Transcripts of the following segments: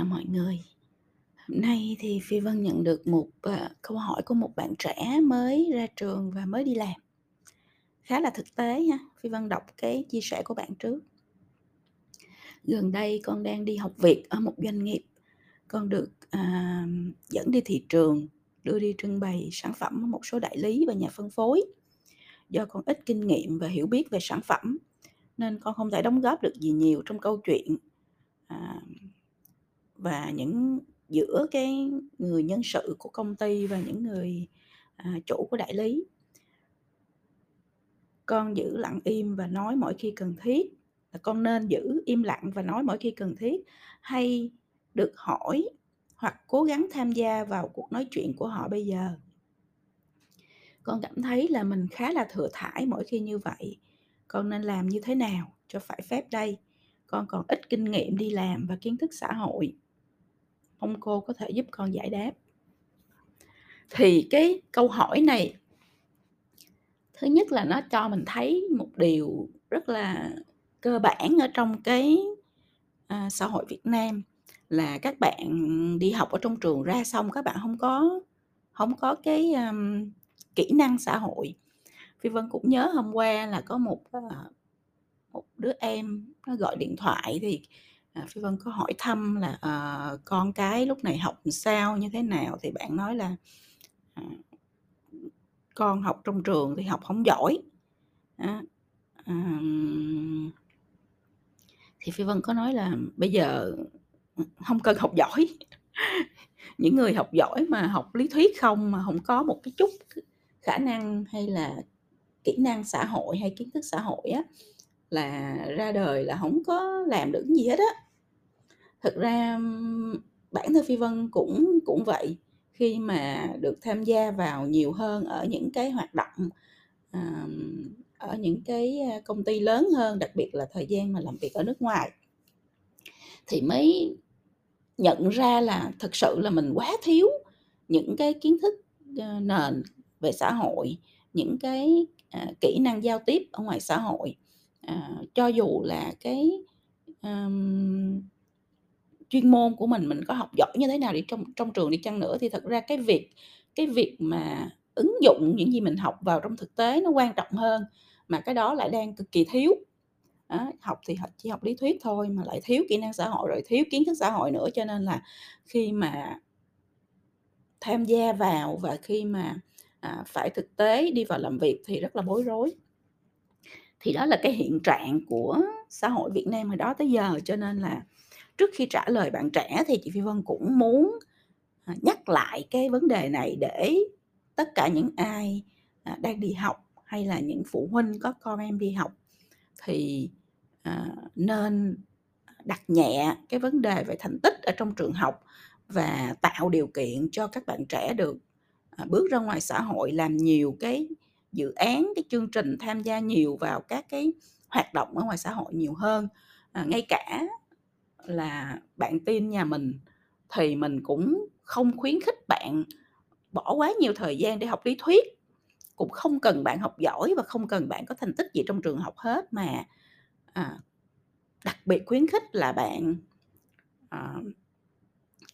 chào mọi người. Hôm nay thì Phi Vân nhận được một, uh, câu hỏi của một bạn trẻ mới ra trường và mới đi làm. Khá là thực tế ha, Phi Vân đọc cái chia sẻ của bạn trước. Gần đây con đang đi học việc ở một doanh nghiệp. Con được, uh, dẫn đi thị trường, đưa đi trưng bày sản phẩm ở một số đại lý và nhà phân phối. Do con ít kinh nghiệm và hiểu biết về sản phẩm nên con không thể đóng góp được gì nhiều trong câu chuyện, à, và những giữa cái người nhân sự của công ty và những người, à, chủ của đại lý. Con giữ lặng im và nói mỗi khi cần thiết, là con nên giữ im lặng và nói mỗi khi cần thiết, hay được hỏi hoặc cố gắng tham gia vào cuộc nói chuyện của họ bây giờ? Con cảm thấy là mình khá là thừa thãi mỗi khi như vậy. Con nên làm như thế nào cho phải phép đây? Con còn ít kinh nghiệm đi làm và kiến thức xã hội ông cô có thể giúp con giải đáp. Thì cái câu hỏi này thứ nhất là nó cho mình thấy một điều rất là cơ bản ở trong cái, à, xã hội Việt Nam là các bạn đi học ở trong trường ra xong các bạn không có không có cái, um, kỹ năng xã hội. Phi Vân cũng nhớ hôm qua là có một, ờ, một đứa em nó gọi điện thoại thì, à, Phi Vân có hỏi thăm là, ờ, con cái lúc này học sao, như thế nào thì bạn nói là, à, con học trong trường thì học không giỏi. Á, thì Phi Vân có nói là bây giờ, không cần học giỏi. Những người học giỏi mà học lý thuyết không mà không có một cái chút khả năng hay là kỹ năng xã hội hay kiến thức xã hội á, là ra đời là không có làm được gì hết á. Thực ra, bản thân Phi Vân cũng cũng vậy, khi mà được tham gia vào nhiều hơn ở những cái hoạt động, ở những cái, công ty lớn hơn, đặc biệt là thời gian mà làm việc ở nước ngoài. Thì mới nhận ra là thực sự là mình quá thiếu những cái kiến thức, ờ, nền về xã hội, những cái, à, kỹ năng giao tiếp ở ngoài xã hội. À, cho dù là cái, um, chuyên môn của mình, mình có học giỏi như thế nào đi trong trong trường đi chăng nữa thì thật ra cái việc cái việc mà ứng dụng những gì mình học vào trong thực tế nó quan trọng hơn, mà cái đó lại đang cực kỳ thiếu. À, học thì chỉ học lý thuyết thôi mà lại thiếu kỹ năng xã hội, rồi thiếu kiến thức xã hội nữa, cho nên là khi mà tham gia vào và khi mà, à, phải thực tế đi vào làm việc thì rất là bối rối. Thì đó là cái hiện trạng của xã hội Việt Nam hồi đó tới giờ, cho nên là trước khi trả lời bạn trẻ thì chị Phi Vân cũng muốn, à, nhắc lại cái vấn đề này để tất cả những ai, à, đang đi học hay là những phụ huynh có con em đi học thì, à, nên đặt nhẹ cái vấn đề về thành tích ở trong trường học và tạo điều kiện cho các bạn trẻ được, bước ra ngoài xã hội làm nhiều cái dự án, cái chương trình, tham gia nhiều vào các cái hoạt động ở ngoài xã hội nhiều hơn. À, ngay cả là bạn tin nhà mình thì mình cũng không khuyến khích bạn bỏ quá nhiều thời gian để học lý thuyết, cũng không cần bạn học giỏi và không cần bạn có thành tích gì trong trường học hết, mà, à, đặc biệt khuyến khích là bạn, à,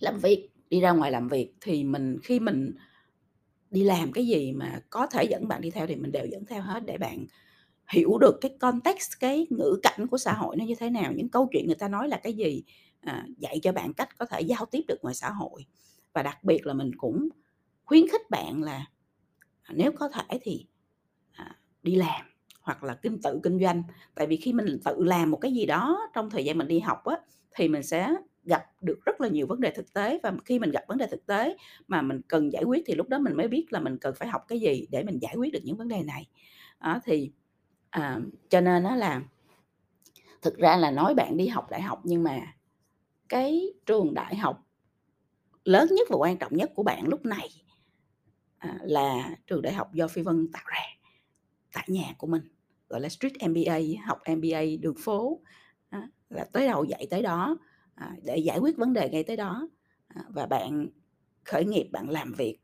làm việc, đi ra ngoài làm việc thì mình khi mình đi làm cái gì mà có thể dẫn bạn đi theo thì mình đều dẫn theo hết để bạn hiểu được cái context, cái ngữ cảnh của xã hội nó như thế nào, những câu chuyện người ta nói là cái gì, à, dạy cho bạn cách có thể giao tiếp được ngoài xã hội. Và đặc biệt là mình cũng khuyến khích bạn là, à, nếu có thể thì, à, đi làm hoặc là kinh tự kinh doanh. Tại vì khi mình tự làm một cái gì đó trong thời gian mình đi học á, thì mình sẽ gặp được rất là nhiều vấn đề thực tế và khi mình gặp vấn đề thực tế mà mình cần giải quyết thì lúc đó mình mới biết là mình cần phải học cái gì để mình giải quyết được những vấn đề này. Đó, thì, à, cho nên nó là thực ra là nói bạn đi học đại học nhưng mà cái trường đại học lớn nhất và quan trọng nhất của bạn lúc này, à, là trường đại học do Phi Vân tạo ra tại nhà của mình, gọi là Street MBA, học MBA đường phố, á, là tới đâu dạy tới đó, à, để giải quyết vấn đề ngay tới đó. À, và bạn khởi nghiệp, bạn làm việc,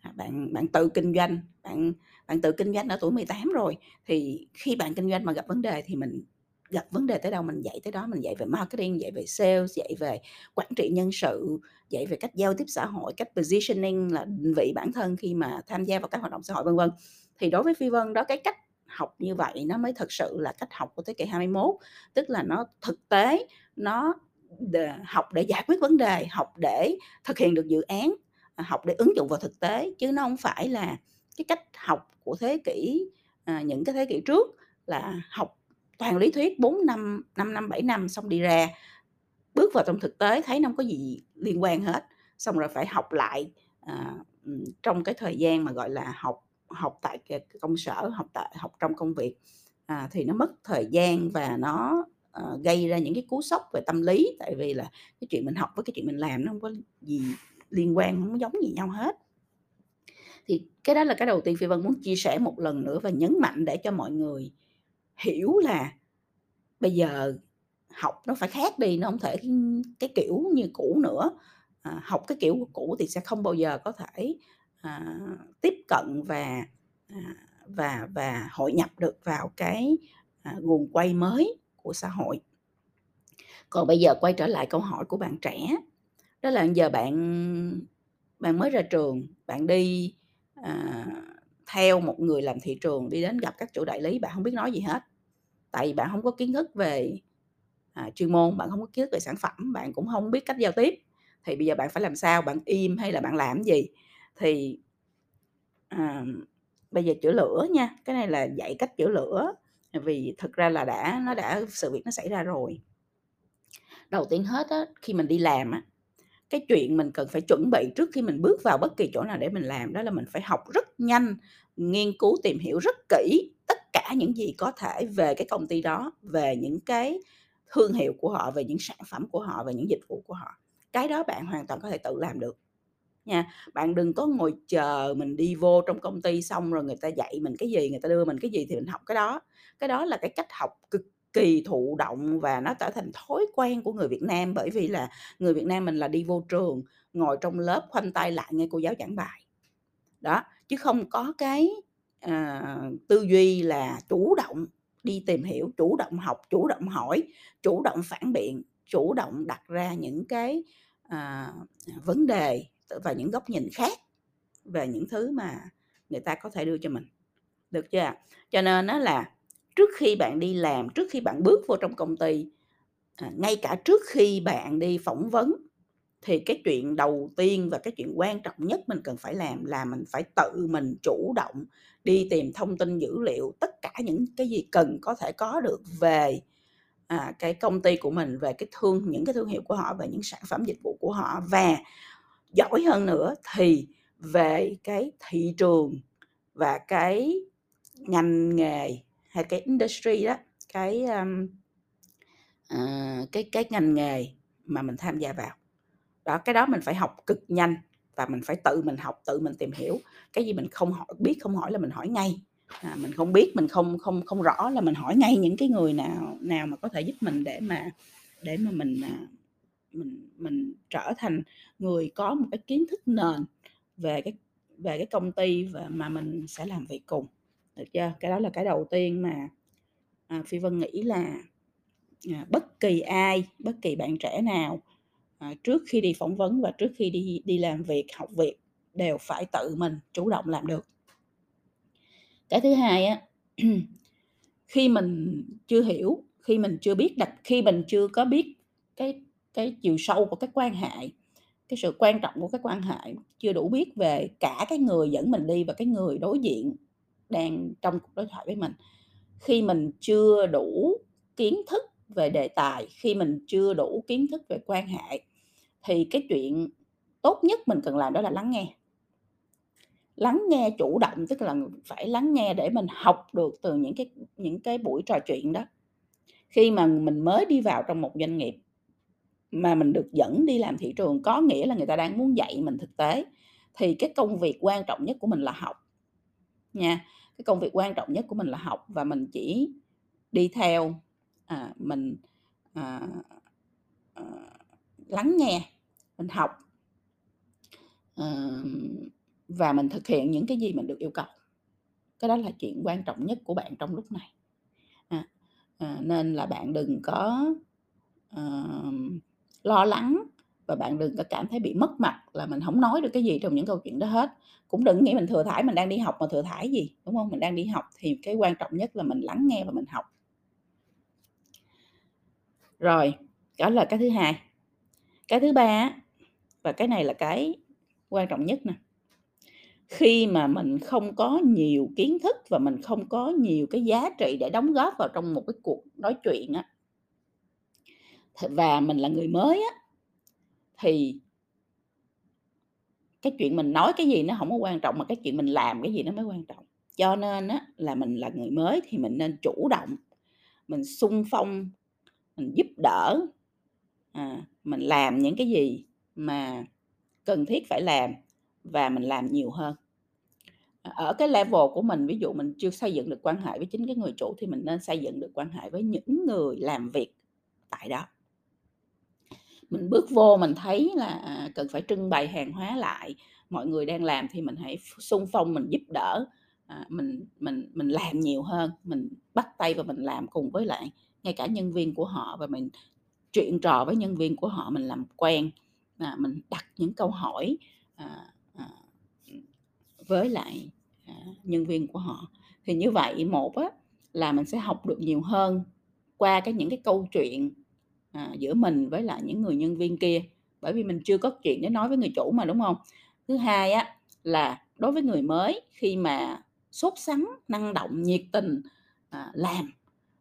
à, bạn bạn tự kinh doanh, bạn bạn tự kinh doanh ở tuổi 18 rồi, thì khi bạn kinh doanh mà gặp vấn đề thì mình gặp vấn đề tới đâu mình dạy tới đó, mình dạy về marketing, dạy về sales, dạy về quản trị nhân sự, dạy về cách giao tiếp xã hội, cách positioning là định vị bản thân khi mà tham gia vào các hoạt động xã hội, vân vân. Thì đối với Phi Vân đó, cái cách học như vậy nó mới thực sự là cách học của thế kỷ 21, tức là nó thực tế, nó để, học để giải quyết vấn đề, học để thực hiện được dự án, à, học để ứng dụng vào thực tế, chứ nó không phải là cái cách học của thế kỷ à, những cái thế kỷ trước là học toàn lý thuyết 4 năm, 5 năm, 7 năm xong đi ra, bước vào trong thực tế thấy nó không có gì liên quan hết, xong rồi phải học lại, à, trong cái thời gian mà, gọi là, học học tại công sở, học tại học trong công việc, à, thì nó mất thời gian và nó, Ờ, gây ra những cái cú sốc về tâm lý. Tại vì là cái chuyện mình học với cái chuyện mình làm nó không có gì liên quan, không có giống gì nhau hết. Thì cái đó là cái đầu tiên Phi Vân muốn chia sẻ một lần nữa và nhấn mạnh để cho mọi người hiểu là bây giờ học nó phải khác đi, nó không thể, cái kiểu như cũ nữa. À, học cái kiểu cũ thì sẽ không bao giờ có thể, à, tiếp cận và, à, và và hội nhập được vào cái, à, nguồn quay mới của xã hội. Còn bây giờ quay trở lại câu hỏi của bạn trẻ, đó là giờ bạn bạn mới ra trường, bạn đi, à, theo một người làm thị trường đi đến gặp các chủ đại lý, bạn không biết nói gì hết. Tại vì bạn không có kiến thức về, à, chuyên môn, bạn không có kiến thức về sản phẩm, bạn cũng không biết cách giao tiếp. Thì bây giờ bạn phải làm sao? Bạn im hay là bạn làm gì? Thì, à, bây giờ chữa lửa nha, cái này là dạy cách chữa lửa, vì thực ra là đã nó đã sự việc nó xảy ra rồi. Đầu tiên hết á, khi mình đi làm á, cái chuyện mình cần phải chuẩn bị trước khi mình bước vào bất kỳ chỗ nào để mình làm đó là mình phải học rất nhanh, nghiên cứu tìm hiểu rất kỹ tất cả những gì có thể về cái công ty đó, về những cái thương hiệu của họ, về những sản phẩm của họ, về những dịch vụ của họ. Cái đó bạn hoàn toàn có thể tự làm được, nha. Bạn đừng có ngồi chờ mình đi vô trong công ty xong rồi người ta dạy mình cái gì, người ta đưa mình cái gì thì mình học cái đó. Cái đó là cái cách học cực kỳ thụ động và nó trở thành thói quen của người Việt Nam, bởi vì là người Việt Nam mình là đi vô trường, ngồi trong lớp khoanh tay lại nghe cô giáo giảng bài. Đó, chứ không có cái, à, tư duy là chủ động đi tìm hiểu, chủ động học, chủ động hỏi, chủ động phản biện, chủ động đặt ra những cái, à, vấn đề và những góc nhìn khác về những thứ mà người ta có thể đưa cho mình, được chưa? Cho nên nó là trước khi bạn đi làm, trước khi bạn bước vô trong công ty, à, ngay cả trước khi bạn đi phỏng vấn, thì cái chuyện đầu tiên và cái chuyện quan trọng nhất mình cần phải làm là mình phải tự mình chủ động đi tìm thông tin dữ liệu, tất cả những cái gì cần có thể có được về, à, cái công ty của mình, về cái thương những cái thương hiệu của họ, về những sản phẩm dịch vụ của họ và giỏi hơn nữa thì về cái thị trường và cái ngành nghề hay cái industry đó, cái, um, uh, cái cái ngành nghề mà mình tham gia vào. Đó, cái đó mình phải học cực nhanh và mình phải tự mình học, tự mình tìm hiểu. Cái gì mình không hỏi biết không hỏi là mình hỏi ngay, à, mình không biết, mình không không không rõ là mình hỏi ngay những cái người nào nào mà có thể giúp mình để mà để mà mình, à, mình mình trở thành người có một cái kiến thức nền về cái về cái công ty và mà mình sẽ làm việc cùng, được chưa? Cái đó là cái đầu tiên mà, à, Phi Vân nghĩ là, à, bất kỳ ai, bất kỳ bạn trẻ nào, à, trước khi đi phỏng vấn và trước khi đi đi làm việc, học việc đều phải tự mình chủ động làm được. Cái thứ hai á, khi mình chưa hiểu, khi mình chưa biết đặt khi mình chưa có biết cái cái chiều sâu của các quan hệ, cái sự quan trọng của các quan hệ, chưa đủ biết về cả cái người dẫn mình đi và cái người đối diện đang trong cuộc đối thoại với mình. Khi mình chưa đủ kiến thức về đề tài, khi mình chưa đủ kiến thức về quan hệ thì cái chuyện tốt nhất mình cần làm đó là lắng nghe. Lắng nghe chủ động, tức là phải lắng nghe để mình học được từ những cái những cái buổi trò chuyện đó. Khi mà mình mới đi vào trong một doanh nghiệp mà mình được dẫn đi làm thị trường, có nghĩa là người ta đang muốn dạy mình thực tế, thì cái công việc quan trọng nhất của mình là học, nha. Cái công việc quan trọng nhất của mình là học và mình chỉ đi theo, à, mình, à, à, lắng nghe, mình học. à, và mình thực hiện những cái gì mình được yêu cầu. Cái đó là chuyện quan trọng nhất của bạn trong lúc này. À, à, nên là bạn đừng có uh, lo lắng và bạn đừng có cảm thấy bị mất mặt là mình không nói được cái gì trong những câu chuyện đó hết. Cũng đừng nghĩ mình thừa thải mình đang đi học mà thừa thải gì, đúng không? Mình đang đi học thì cái quan trọng nhất là mình lắng nghe và mình học. Rồi, đó là cái thứ hai. Cái thứ ba và cái này là cái quan trọng nhất nè. Khi mà mình không có nhiều kiến thức và mình không có nhiều cái giá trị để đóng góp vào trong một cái cuộc nói chuyện á và mình là người mới á thì cái chuyện mình nói cái gì nó không có quan trọng mà cái chuyện mình làm cái gì nó mới quan trọng. Cho nên á là mình là người mới thì mình nên chủ động mình sung phong mình giúp đỡ à, mình làm những cái gì mà cần thiết phải làm và mình làm nhiều hơn. À, ở cái level của mình ví dụ mình chưa xây dựng được quan hệ với chính cái người chủ thì mình nên xây dựng được quan hệ với những người làm việc tại đó mình bước vô mình thấy là à, cần phải trưng bày hàng hóa lại mọi người đang làm thì mình hãy xung phong mình giúp đỡ à, mình mình mình làm nhiều hơn mình bắt tay và mình làm cùng với lại ngay cả nhân viên của họ và mình chuyện trò với nhân viên của họ mình làm quen à, mình đặt những câu hỏi à, à, với lại à, nhân viên của họ. Thì như vậy một á là mình sẽ học được nhiều hơn qua cái những cái câu chuyện à, giữa mình với lại những người nhân viên kia. Bởi vì mình chưa có chuyện để nói với người chủ mà đúng không? Thứ hai á là đối với người mới khi mà sốt sắng năng động nhiệt tình à, làm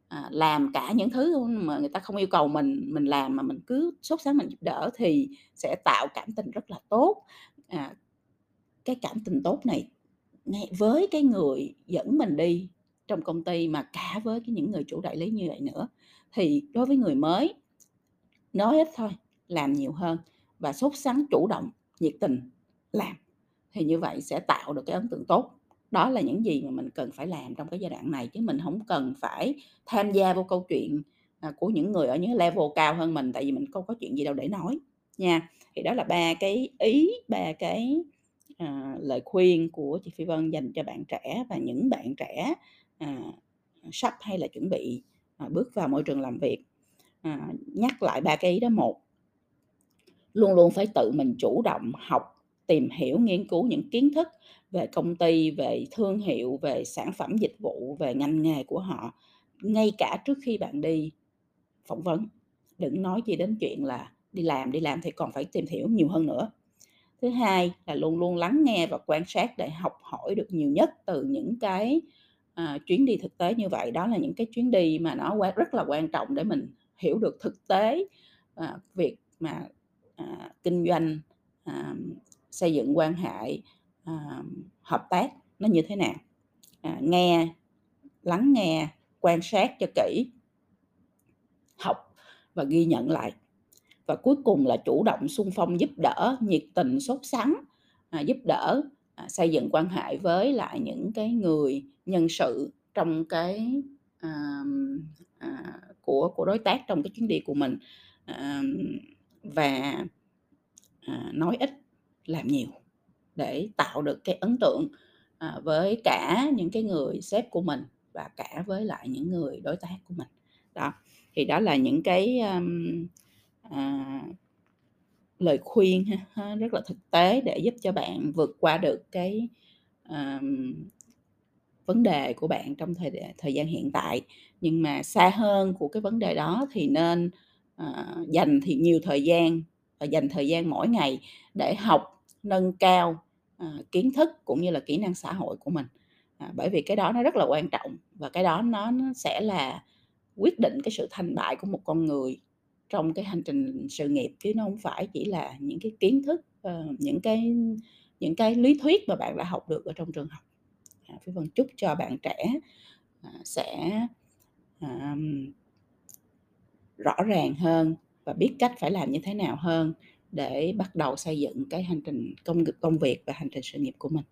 à, làm cả những thứ mà người ta không yêu cầu mình mình làm mà mình cứ sốt sắng mình giúp đỡ thì sẽ tạo cảm tình rất là tốt. À, cái cảm tình tốt này ngay với cái người dẫn mình đi trong công ty mà cả với cái những người chủ đại lý như vậy nữa thì đối với người mới nói ít thôi làm nhiều hơn và sốt sắng chủ động nhiệt tình làm. Thì như vậy sẽ tạo được cái ấn tượng tốt. Đó là những gì mà mình cần phải làm trong cái giai đoạn này chứ mình không cần phải tham gia vào câu chuyện à, của những người ở những level cao hơn mình tại vì mình không có chuyện gì đâu để nói nha. Thì đó là ba cái ý ba cái à, lời khuyên của chị Phi Vân dành cho bạn trẻ và những bạn trẻ à, sắp hay là chuẩn bị à, bước vào môi trường làm việc à, nhắc lại ba cái ý đó một. Luôn luôn phải tự mình chủ động học tìm hiểu nghiên cứu những kiến thức về công ty về thương hiệu về sản phẩm dịch vụ về ngành nghề của họ ngay cả trước khi bạn đi phỏng vấn. Đừng nói gì đến chuyện là đi làm đi làm thì còn phải tìm hiểu nhiều hơn nữa. Thứ hai là luôn luôn lắng nghe và quan sát để học hỏi được nhiều nhất từ những cái à, chuyến đi thực tế như vậy. Đó là những cái chuyến đi mà nó rất là quan trọng để mình hiểu được thực tế à, việc mà à, kinh doanh à, xây dựng quan hệ à, hợp tác nó như thế nào. À, nghe lắng nghe quan sát cho kỹ học và ghi nhận lại. Và cuối cùng là chủ động xung phong giúp đỡ nhiệt tình sốt sắng à, giúp đỡ à, xây dựng quan hệ với lại những cái người nhân sự trong cái à, à, của của đối tác trong cái chuyến đi của mình. À, và à, nói ít làm nhiều để tạo được cái ấn tượng à, với cả những cái người sếp của mình và cả với lại những người đối tác của mình. Đó thì đó là những cái um, à, lời khuyên ha, rất là thực tế để giúp cho bạn vượt qua được cái um, vấn đề của bạn trong thời thời gian hiện tại. Nhưng mà xa hơn của cái vấn đề đó thì nên uh, dành thì nhiều thời gian và dành thời gian mỗi ngày để học nâng cao uh, kiến thức cũng như là kỹ năng xã hội của mình. À, bởi vì cái đó nó rất là quan trọng và cái đó nó, nó sẽ là quyết định cái sự thành bại của một con người trong cái hành trình sự nghiệp chứ nó không phải chỉ là những cái kiến thức uh, những cái những cái lý thuyết mà bạn đã học được ở trong trường học. À, Phi Vân chúc cho bạn trẻ à, sẽ um, rõ ràng hơn và biết cách phải làm như thế nào hơn để bắt đầu xây dựng cái hành trình công công việc và hành trình sự nghiệp của mình.